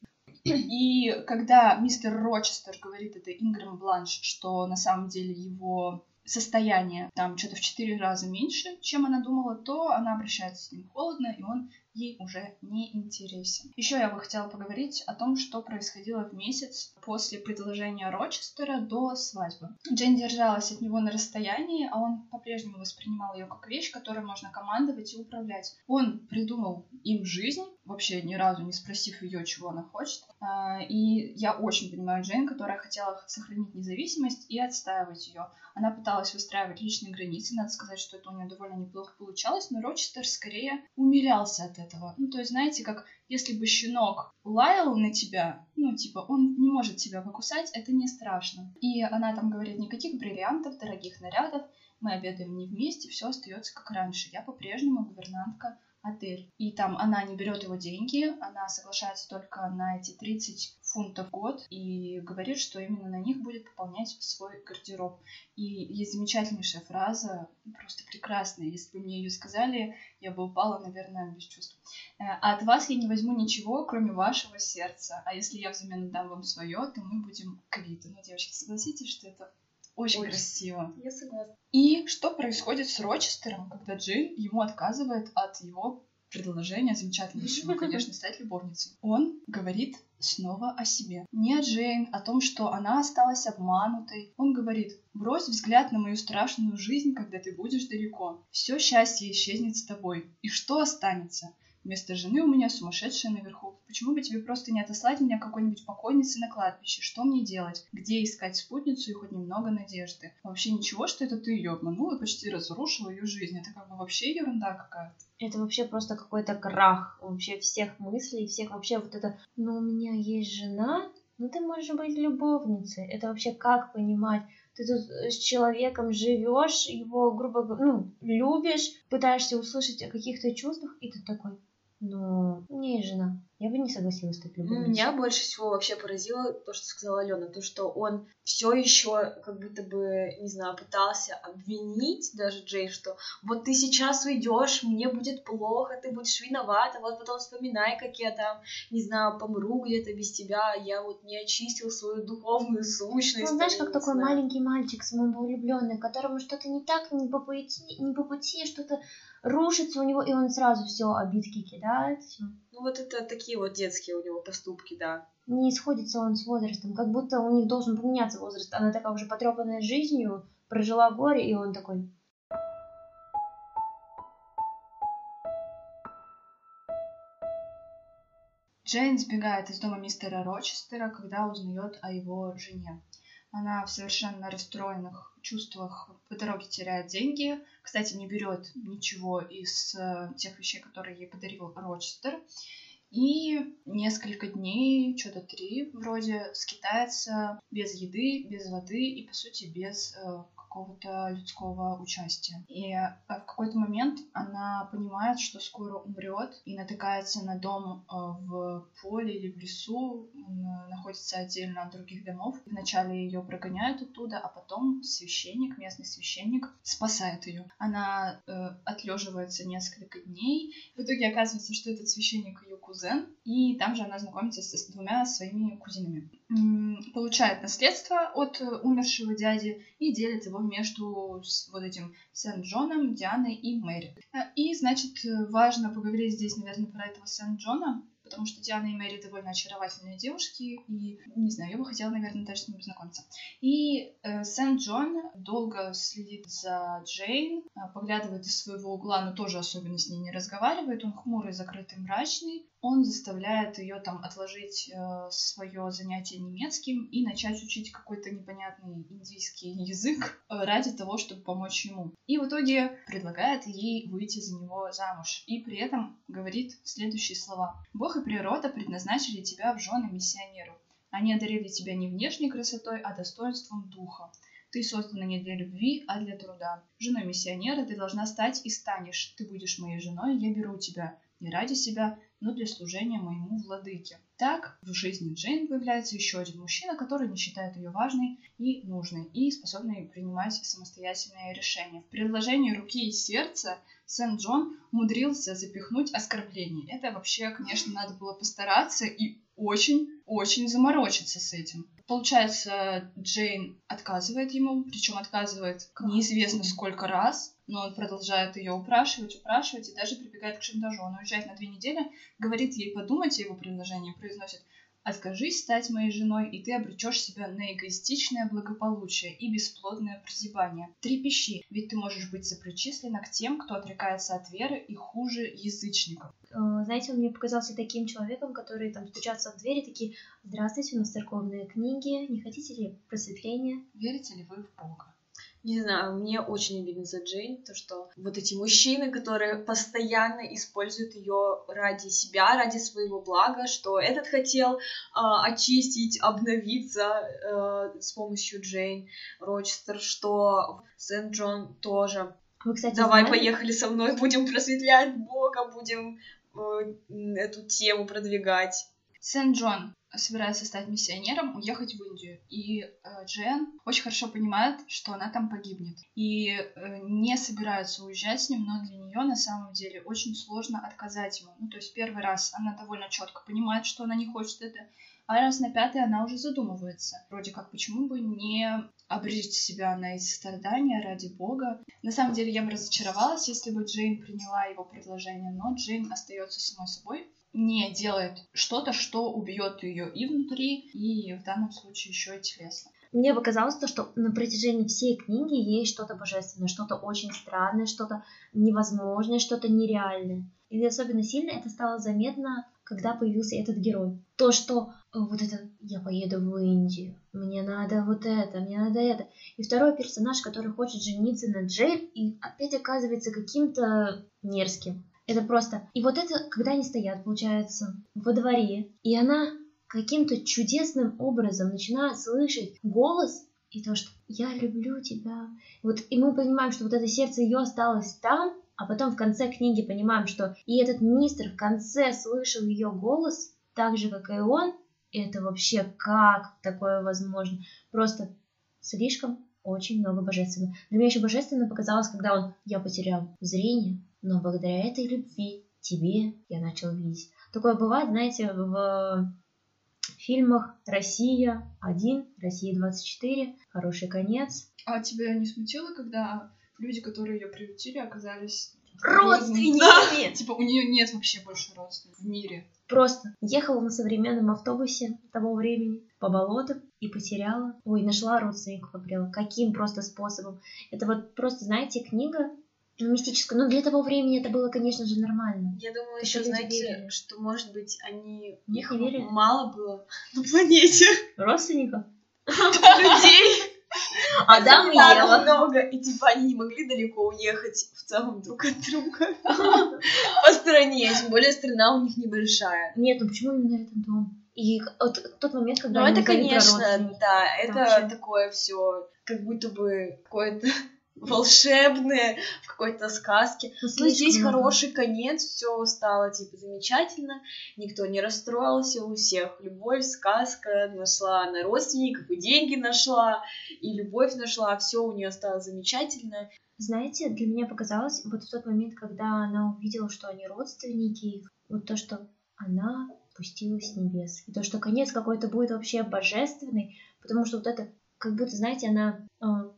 И когда мистер Рочестер говорит это Ингрэм Бланш, что на самом деле его состояние там что-то в четыре раза меньше, чем она думала, то она обращается с ним холодно, и он ей уже не интересен. Еще я бы хотела поговорить о том, что происходило в месяц после предложения Рочестера до свадьбы. Джейн держалась от него на расстоянии, а он по-прежнему воспринимал ее как вещь, которой можно командовать и управлять. Он придумал им жизнь, вообще ни разу не спросив ее, чего она хочет. А, и я очень понимаю Джейн, которая хотела сохранить независимость и отстаивать ее. Она пыталась выстраивать личные границы, надо сказать, что это у нее довольно неплохо получалось, но Рочестер скорее умилялся от этого. Ну, то есть, знаете, как если бы щенок лаял на тебя, ну, типа, он не может тебя покусать, это не страшно. И она там говорит, никаких бриллиантов, дорогих нарядов, мы обедаем не вместе, все остается как раньше. Я по-прежнему гувернантка отель. И там она не берет его деньги, она соглашается только на эти 30 фунтов в год и говорит, что именно на них будет пополнять свой гардероб. И есть замечательнейшая фраза, просто прекрасная. Если бы мне ее сказали, я бы упала, наверное, без чувств. «Э, а от вас я не возьму ничего, кроме вашего сердца. А если я взамен дам вам свое, то мы будем квиты. Ну, девочки, согласитесь, что это очень, Очень красиво. Я согласна. И что происходит с Рочестером, когда Джин ему отказывает от его предложения замечательнейшего, конечно, стать любовницей. Он говорит снова о себе. Не о Джейн, о том, что она осталась обманутой. Он говорит, брось взгляд на мою страшную жизнь, когда ты будешь далеко. Все счастье исчезнет с тобой. И что останется? Вместо жены у меня сумасшедшая наверху. Почему бы тебе просто не отослать меня какой-нибудь покойнице на кладбище? Что мне делать? Где искать спутницу и хоть немного надежды? Вообще ничего, что это ты ее обманула и почти разрушила ее жизнь. Это как бы вообще ерунда какая-то. Это вообще просто какой-то крах вообще всех мыслей, всех вообще вот это, ну у меня есть жена, ну ты можешь быть любовницей. Это вообще как понимать? ты тут с человеком живешь, его, грубо говоря, ну, любишь, пытаешься услышать о каких-то чувствах, и ты такой, ну, не жена. Я бы не согласилась стать любовницей. Меня больше всего вообще поразило то, что сказала Алена, то, что он все еще как будто бы, не знаю, пытался обвинить даже Джей, что вот ты сейчас уйдешь, мне будет плохо, ты будешь виновата, вот потом вспоминай, как я там, не знаю, помру где-то без тебя, я вот не очистил свою духовную сущность. Ну, знаешь, как такой знаю. маленький мальчик самовлюбленный, которому что-то не так, не по пути, не по пути что-то рушится у него, и он сразу все обидки кидает, всё. Ну вот это такие вот детские у него поступки, да. Не сходится он с возрастом, как будто у них должен поменяться возраст. Она такая уже потрепанная жизнью, прожила горе, и он такой, Джейн сбегает из дома мистера Рочестера, когда узнает о его жене. Она в совершенно расстроенных чувствах по дороге теряет деньги. Кстати, не берет ничего из э, тех вещей, которые ей подарил Рочестер. И несколько дней, что-то три вроде, скитается без еды, без воды и, по сути, без э, какого-то людского участия. И э, в какой-то момент она понимает, что скоро умрет, и натыкается на дом э, в поле или в лесу. Он э, находится отдельно от других домов. Вначале ее прогоняют оттуда, а потом священник, местный священник, спасает ее. Она э, отлеживается несколько дней. В итоге оказывается, что этот священник ее кузен, и там же она знакомится с, двумя своими кузинами. Получает наследство от э, умершего дяди и делит его между вот этим Сент-Джоном, Дианой и Мэри. Э, И, значит, э, важно поговорить здесь, наверное, про этого Сент-Джона, потому что Диана и Мэри довольно очаровательные девушки, и, не знаю, я бы хотела, наверное, даже с ними познакомиться. И э, Сент-Джон долго следит за Джейн, э, поглядывает из своего угла, но тоже особенно с ней не разговаривает. Он хмурый, закрытый, мрачный. Он заставляет ее там отложить э, свое занятие немецким и начать учить какой-то непонятный индийский язык э, ради того, чтобы помочь ему. И в итоге предлагает ей выйти за него замуж. И при этом говорит следующие слова. «Бог и природа предназначили тебя в жены миссионеру. Они одарили тебя не внешней красотой, а достоинством духа. Ты создана не для любви, а для труда. Женой миссионера ты должна стать и станешь. Ты будешь моей женой, я беру тебя. Не ради себя, но для служения моему владыке. Так в жизни Джейн появляется еще один мужчина, который не считает ее важной и нужной, и способный принимать самостоятельные решения. В предложении руки и сердца Сент-Джон умудрился запихнуть оскорбление. Это вообще, конечно, надо было постараться и очень-очень заморочиться с этим. Получается, Джейн отказывает ему, причем отказывает неизвестно сколько раз, но он продолжает ее упрашивать, упрашивать и даже прибегает к шантажу. Он уезжает на две недели, говорит ей подумать о его предложении, произносит «Откажись стать моей женой, и ты обречешь себя на эгоистичное благополучие и бесплодное прозябание. Трепещи, ведь ты можешь быть сопричислена к тем, кто отрекается от веры и хуже язычников». Э, Знаете, он мне показался таким человеком, который там стучатся в двери, такие, здравствуйте, у нас церковные книги, не хотите ли просветления? Верите ли вы в Бога? Не знаю, мне очень обидно за Джейн, то что вот эти мужчины, которые постоянно используют ее ради себя, ради своего блага, что этот хотел а, очистить, обновиться а, с помощью Джейн Рочестер, что Сент-Джон тоже. Вы, кстати, Давай, знали? поехали со мной, будем просветлять Бога, будем э, эту тему продвигать. Сент-Джон собирается стать миссионером, уехать в Индию. И э, Джен очень хорошо понимает, что она там погибнет. И э, не собирается уезжать с ним, но для нее на самом деле очень сложно отказать ему. Ну, то есть первый раз она довольно четко понимает, что она не хочет это, а раз на пятый она уже задумывается. Вроде как, почему бы не обречь себя на эти страдания ради Бога. На самом деле я бы разочаровалась, если бы Джейн приняла его предложение, но Джейн остается самой собой не делает что-то, что убьет ее и внутри, и в данном случае еще и телесно. Мне показалось то, что на протяжении всей книги есть что-то божественное, что-то очень странное, что-то невозможное, что-то нереальное. И особенно сильно это стало заметно, когда появился этот герой. То, что э, вот это «я поеду в Индию», «мне надо вот это», «мне надо это». И второй персонаж, который хочет жениться на Джейн, и опять оказывается каким-то мерзким. Это просто... И вот это, когда они стоят, получается, во дворе, и она каким-то чудесным образом начинает слышать голос и то, что «я люблю тебя». Вот, и мы понимаем, что вот это сердце ее осталось там, а потом в конце книги понимаем, что и этот мистер в конце слышал ее голос, так же, как и он, это вообще как такое возможно? Просто слишком очень много божественного. Для меня еще божественно показалось, когда он, я потерял зрение, но благодаря этой любви тебе я начал видеть. Такое бывает, знаете, в фильмах «Россия 1», «Россия 24», «Хороший конец». А тебя не смутило, когда люди, которые ее приютили, оказались родственниками? Да. Типа у нее нет вообще больше родственников в мире. Просто ехала на современном автобусе того времени по болотам и потеряла. Ой, нашла родственников обрела. Каким просто способом? Это вот просто, знаете, книга мистическая. Но для того времени это было, конечно же, нормально. Я думаю, еще, знаете, верили. что, может быть, они... Их верили? мало было на планете. Родственников? Людей. Адам и Ева. много, и типа они не могли далеко уехать в целом друг от друга по стране, тем более страна у них небольшая. Нет, ну почему именно этот дом? И вот тот момент, когда Ну это, конечно, да, это такое все, как будто бы какое-то волшебное в какой-то сказке. Ну, здесь много. хороший конец, все стало типа замечательно, никто не расстроился, у всех любовь, сказка, нашла на родственников, и деньги нашла, и любовь нашла, все у нее стало замечательно. Знаете, для меня показалось, вот в тот момент, когда она увидела, что они родственники, вот то, что она спустилась с небес, и то, что конец какой-то будет вообще божественный, потому что вот это, как будто, знаете, она а,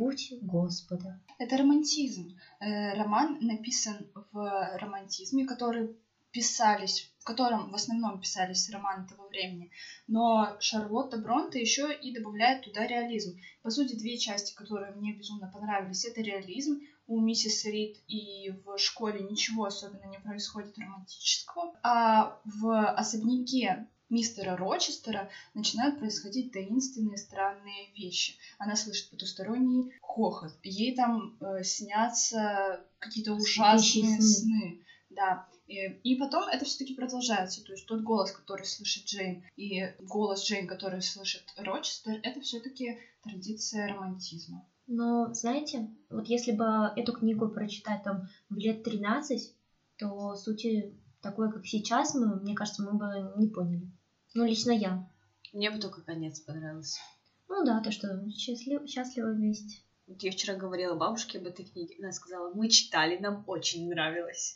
путь Господа. Это романтизм. Э, роман написан в романтизме, который писались, в котором в основном писались романы того времени. Но Шарлотта Бронте еще и добавляет туда реализм. По сути, две части, которые мне безумно понравились, это реализм. У миссис Рид и в школе ничего особенно не происходит романтического. А в особняке мистера Рочестера начинают происходить таинственные странные вещи. Она слышит потусторонний хохот. Ей там э, снятся какие-то ужасные сны. сны. Да. И, и потом это все-таки продолжается. То есть тот голос, который слышит Джейн, и голос Джейн, который слышит Рочестер, это все-таки традиция романтизма. Но, знаете, вот если бы эту книгу прочитать там в лет 13, то сути такой, как сейчас, мы, мне кажется, мы бы не поняли. Ну, лично я. Мне бы только конец понравился. Ну да, то, что счастлив, счастливы вместе. Вот я вчера говорила бабушке об этой книге, она сказала, мы читали, нам очень нравилось.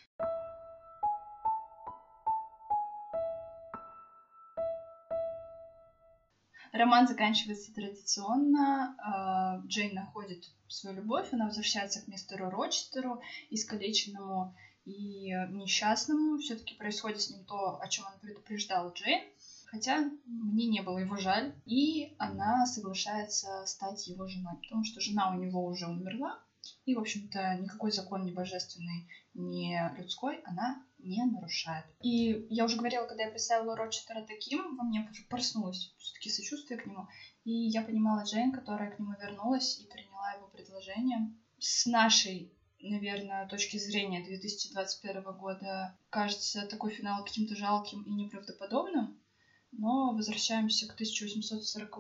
Роман заканчивается традиционно. А, Джейн находит свою любовь, она возвращается к мистеру Рочестеру, искалеченному и несчастному. Все-таки происходит с ним то, о чем он предупреждал Джейн. Хотя мне не было его жаль, и она соглашается стать его женой, потому что жена у него уже умерла, и, в общем-то, никакой закон ни божественный, ни людской она не нарушает. И я уже говорила, когда я представила Рочестера таким, во мне проснулось все-таки сочувствие к нему. И я понимала Джейн, которая к нему вернулась и приняла его предложение. С нашей наверное, точки зрения 2021 года кажется такой финал каким-то жалким и неправдоподобным, но возвращаемся к 1840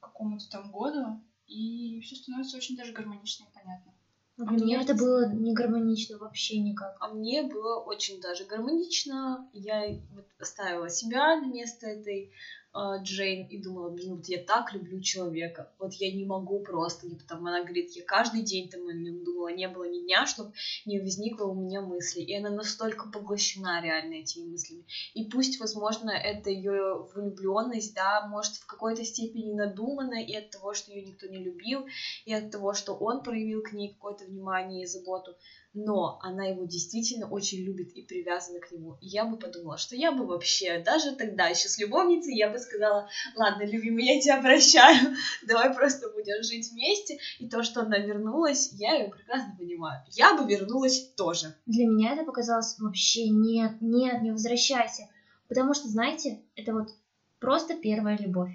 какому-то там году, и все становится очень даже гармонично и понятно. А для меня это было не гармонично вообще никак. А мне было очень даже гармонично. Я вот оставила себя на место этой Джейн и думала, блин, вот я так люблю человека, вот я не могу просто, и потом она говорит, я каждый день там о нем думала, не было ни дня, чтобы не возникло у меня мысли, и она настолько поглощена реально этими мыслями, и пусть, возможно, это ее влюбленность, да, может в какой-то степени надумана и от того, что ее никто не любил, и от того, что он проявил к ней какое-то внимание и заботу, но она его действительно очень любит и привязана к нему. И я бы подумала, что я бы вообще, даже тогда еще с любовницей, я бы сказала, ладно, любимый, я тебя прощаю, давай просто будем жить вместе. И то, что она вернулась, я ее прекрасно понимаю. Я бы вернулась тоже. Для меня это показалось вообще нет, нет, не возвращайся. Потому что, знаете, это вот просто первая любовь.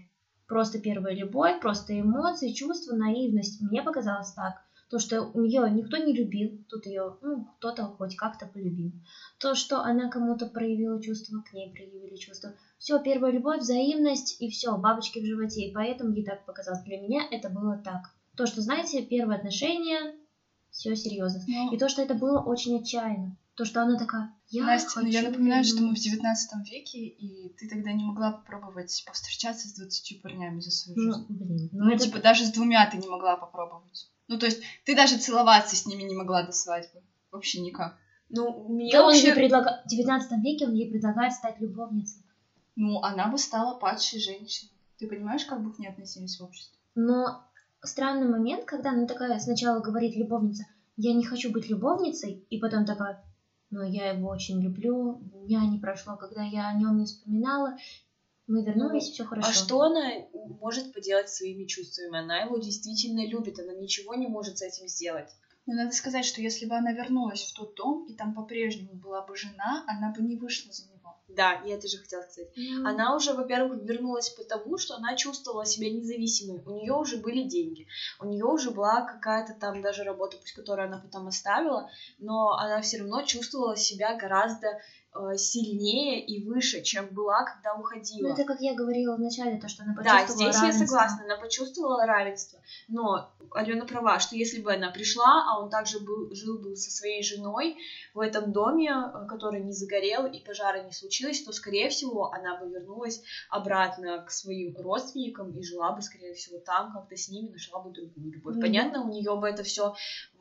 Просто первая любовь, просто эмоции, чувства, наивность. Мне показалось так то, что ее никто не любил, тут ее ну, кто-то хоть как-то полюбил. То, что она кому-то проявила чувства, к ней проявили чувства. Все, первая любовь, взаимность и все, бабочки в животе. И поэтому ей так показалось. Для меня это было так. То, что, знаете, первые отношения, Все серьезно. Ну, И то, что это было очень отчаянно. То, что она такая, я Настя, ну я хочу напоминаю, что мы в вернуться». 19 веке, и ты тогда не могла попробовать повстречаться с 20 парнями за свою жизнь. Ну, блин, ну, Ну, это типа, даже с двумя ты не могла попробовать. Ну, то есть, ты даже целоваться с ними не могла до свадьбы. Вообще никак. Ну, мне Да он вообще... ей предлагает, в 19 веке он ей предлагает стать любовницей. Ну, она бы стала падшей женщиной. Ты понимаешь, как бы к ней относились в обществе? Но странный момент, когда она такая сначала говорит любовница, я не хочу быть любовницей, и потом такая, но я его очень люблю, дня не прошло, когда я о нем не вспоминала, мы вернулись, все хорошо. А что она может поделать своими чувствами? Она его действительно любит, она ничего не может с этим сделать. Но надо сказать, что если бы она вернулась в тот дом, и там по-прежнему была бы жена, она бы не вышла за него. Да, я это же хотела сказать. Ну, Она уже, во-первых, вернулась потому, что она чувствовала себя независимой. У нее уже были деньги, у нее уже была какая-то там даже работа, пусть которую она потом оставила, но она все равно чувствовала себя гораздо сильнее и выше, чем была, когда Ну, уходила. это как я говорила вначале, то, что она Да, почувствовала здесь я равенство. согласна, она почувствовала равенство, но Алена права, что если бы она пришла, а он также был, жил бы со своей женой в этом доме, э, который не загорел и пожара не случилось, то, скорее всего, она бы вернулась обратно к своим родственникам и жила бы, скорее всего, там, как-то с ними нашла бы другую любовь. Мгм. Понятно, у нее бы это все,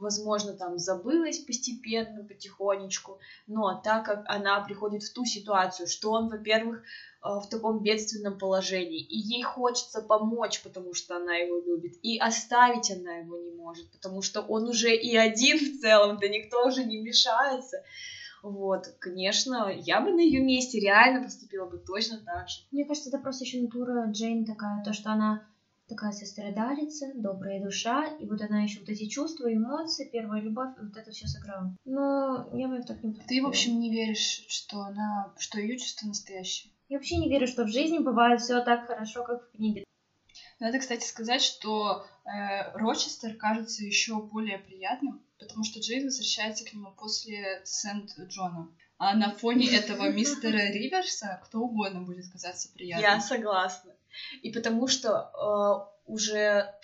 возможно, там забылось постепенно, потихонечку, но так как она приходит в ту ситуацию, что он, во-первых, э, в таком бедственном положении, и ей хочется помочь, потому что она его любит, и оставить она его не может, потому что он уже и один в целом, да никто уже не мешается. Вот, конечно, я бы на ее месте реально поступила бы точно так же. Мне кажется, это просто еще натура Джейн такая, то, что она такая сострадалица, добрая душа, и вот она еще вот эти чувства, эмоции, первая любовь, и вот это все сыграла. Но я бы так не Ты, в общем, не веришь, что она, что ее чувства настоящие. Я вообще не верю, что в жизни бывает все так хорошо, как в книге. Надо, кстати, сказать, что э, Рочестер кажется еще более приятным, потому что Джейн возвращается к нему после Сент-Джона. А на фоне этого мистера Риверса кто угодно будет казаться приятным. Я согласна. И потому что э, уже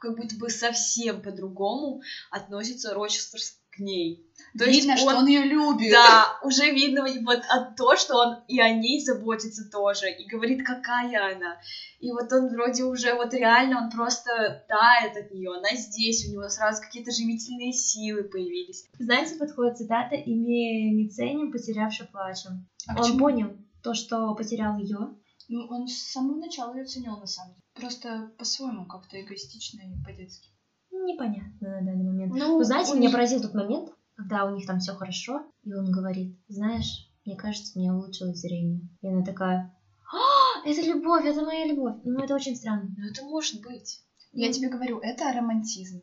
как будто бы совсем по-другому относится Рочестер к ней. То Видно, есть что он ее любит. Да, уже видно вот от то, что он и о ней заботится тоже, и говорит, какая она. И вот он вроде уже вот реально, он просто тает от нее, она здесь, у него сразу какие-то живительные силы появились. Знаете, подходит цитата «Имея не ценим, потерявши плачем». А Он понял то, что потерял ее. Ну, он с самого начала ее ценил, на самом деле. Просто по-своему, как-то эгоистично и по-детски. Непонятно на данный момент. Ну, Вы знаете, у меня поразил тот момент, когда у них там все хорошо, и он говорит, знаешь, мне кажется, мне улучшилось зрение. И она такая, «А, это любовь, это моя любовь. Ну, это очень странно. Ну это может быть. Я Ну, тебе говорю, это романтизм.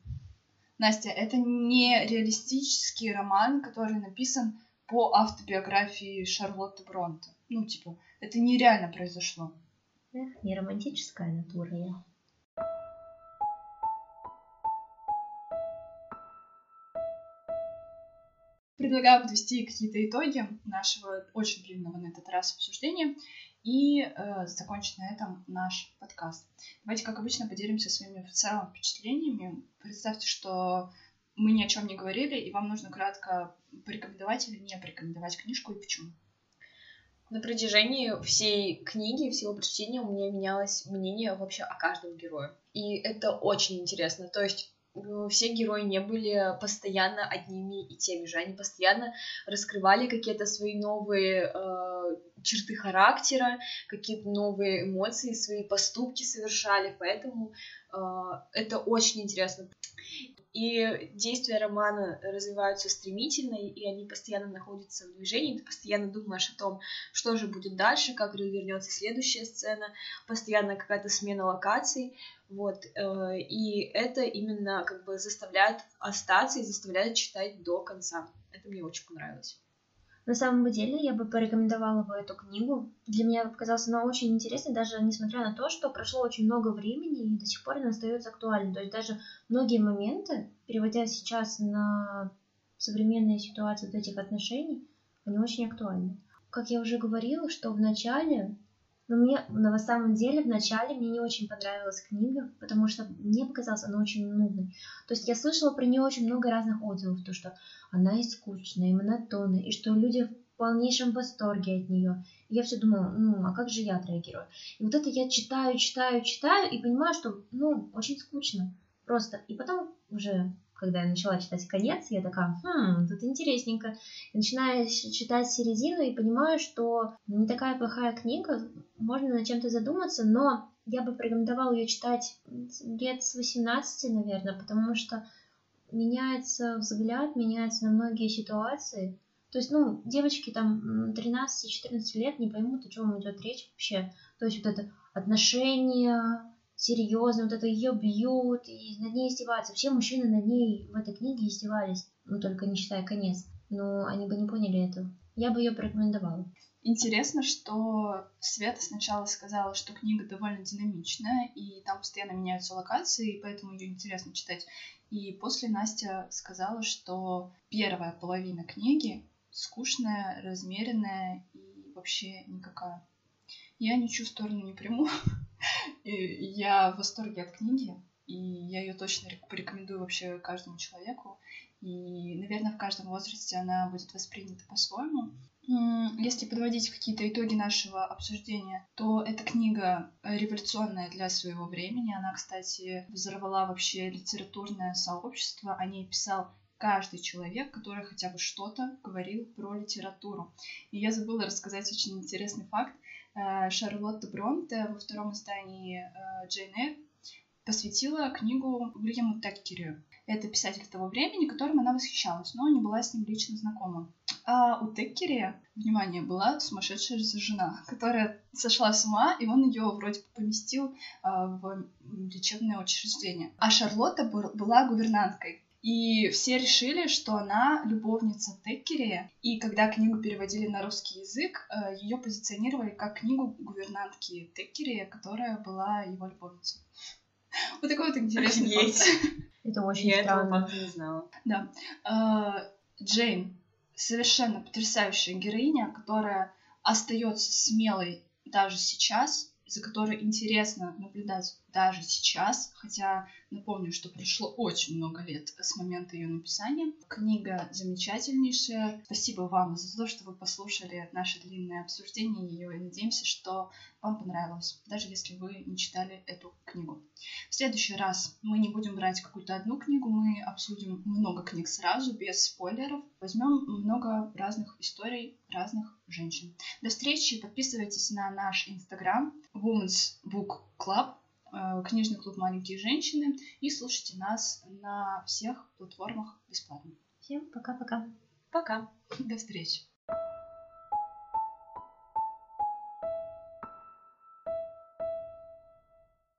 Настя, это не реалистический роман, который написан по автобиографии Шарлотты Бронте. Ну, типа, это нереально произошло. Эх, не романтическая натура я. Предлагаю подвести какие-то итоги нашего очень длинного на этот раз обсуждения и э, закончить на этом наш подкаст. Давайте, как обычно, поделимся своими в целом впечатлениями. Представьте, что мы ни о чем не говорили, и вам нужно кратко порекомендовать или не порекомендовать книжку и почему. На протяжении всей книги, всего прочтения у меня менялось мнение вообще о каждом герое. И это очень интересно. То есть все герои не были постоянно одними и теми же. Они постоянно раскрывали какие-то свои новые э, черты характера, какие-то новые эмоции, свои поступки совершали. Поэтому э, это очень интересно. И действия романа развиваются стремительно, и они постоянно находятся в движении. Ты постоянно думаешь о том, что же будет дальше, как развернется следующая сцена, постоянно какая-то смена локаций, вот, э, и это именно как бы заставляет остаться и заставляет читать до конца. Это мне очень понравилось. На самом деле, я бы порекомендовала бы эту книгу. Для меня показалась она очень интересной, даже несмотря на то, что прошло очень много времени и до сих пор она остается актуальной. То есть даже многие моменты, переводя сейчас на современные ситуации вот этих отношений, они очень актуальны. Как я уже говорила, что в начале Но мне на самом деле в начале мне не очень понравилась книга, потому что мне показалось она очень нудной. То есть я слышала про нее очень много разных отзывов, то что она и скучная, и монотонная, и что люди в полнейшем восторге от нее. И я все думала, ну, а как же я отреагирую? И вот это я читаю, читаю, читаю, и понимаю, что, ну, очень скучно. Просто. И потом уже когда я начала читать конец, я такая, хм, тут интересненько. И начинаю читать середину и понимаю, что не такая плохая книга, можно над чем-то задуматься, но я бы порекомендовала ее читать лет с 18, наверное, потому что меняется взгляд, меняется на многие ситуации. То есть, ну, девочки там 13-14 лет не поймут, о чем идет речь вообще. То есть вот это отношения, серьезно, вот это ее бьют, и над ней издеваются. Все мужчины над ней в этой книге издевались, ну только не считая конец. Но они бы не поняли этого. Я бы ее порекомендовала. Интересно, что Света сначала сказала, что книга довольно динамичная, и там постоянно меняются локации, и поэтому ее интересно читать. И после Настя сказала, что первая половина книги скучная, размеренная и вообще никакая. Я ничью сторону не приму. я в восторге от книги, и я ее точно порекомендую вообще каждому человеку. И, наверное, в каждом возрасте она будет воспринята по-своему. Если подводить какие-то итоги нашего обсуждения, то эта книга революционная для своего времени. Она, кстати, взорвала вообще литературное сообщество. О ней писал каждый человек, который хотя бы что-то говорил про литературу. И я забыла рассказать очень интересный факт. Э, Шарлотта Бронте во втором издании э, Джейн Эйр посвятила книгу Уильяму Теккерю. Это писатель того времени, которым она восхищалась, но не была с ним лично знакома. А у Теккери, внимание, была сумасшедшая жена, которая сошла с ума, и он ее вроде поместил а, в лечебное учреждение. А Шарлотта была гувернанткой. И все решили, что она любовница Теккери, и когда книгу переводили на русский язык, э, ее позиционировали как книгу гувернантки Теккери, которая была его любовницей. Вот такой вот интересный факт. Это очень Я странно. этого факта не знала. Да. А, Джейн совершенно потрясающая героиня, которая остается смелой даже сейчас, за которой интересно наблюдать даже сейчас, хотя напомню, что прошло очень много лет с момента ее написания. Книга замечательнейшая. Спасибо вам за то, что вы послушали наше длинное обсуждение ее, и надеемся, что вам понравилось, даже если вы не читали эту книгу. В следующий раз мы не будем брать какую-то одну книгу, мы обсудим много книг сразу, без спойлеров. Возьмем много разных историй разных женщин. До встречи, подписывайтесь на наш инстаграм Women's Book Club, э, книжный клуб «Маленькие женщины» и слушайте нас на всех платформах бесплатно. Всем пока-пока. Пока. До встречи.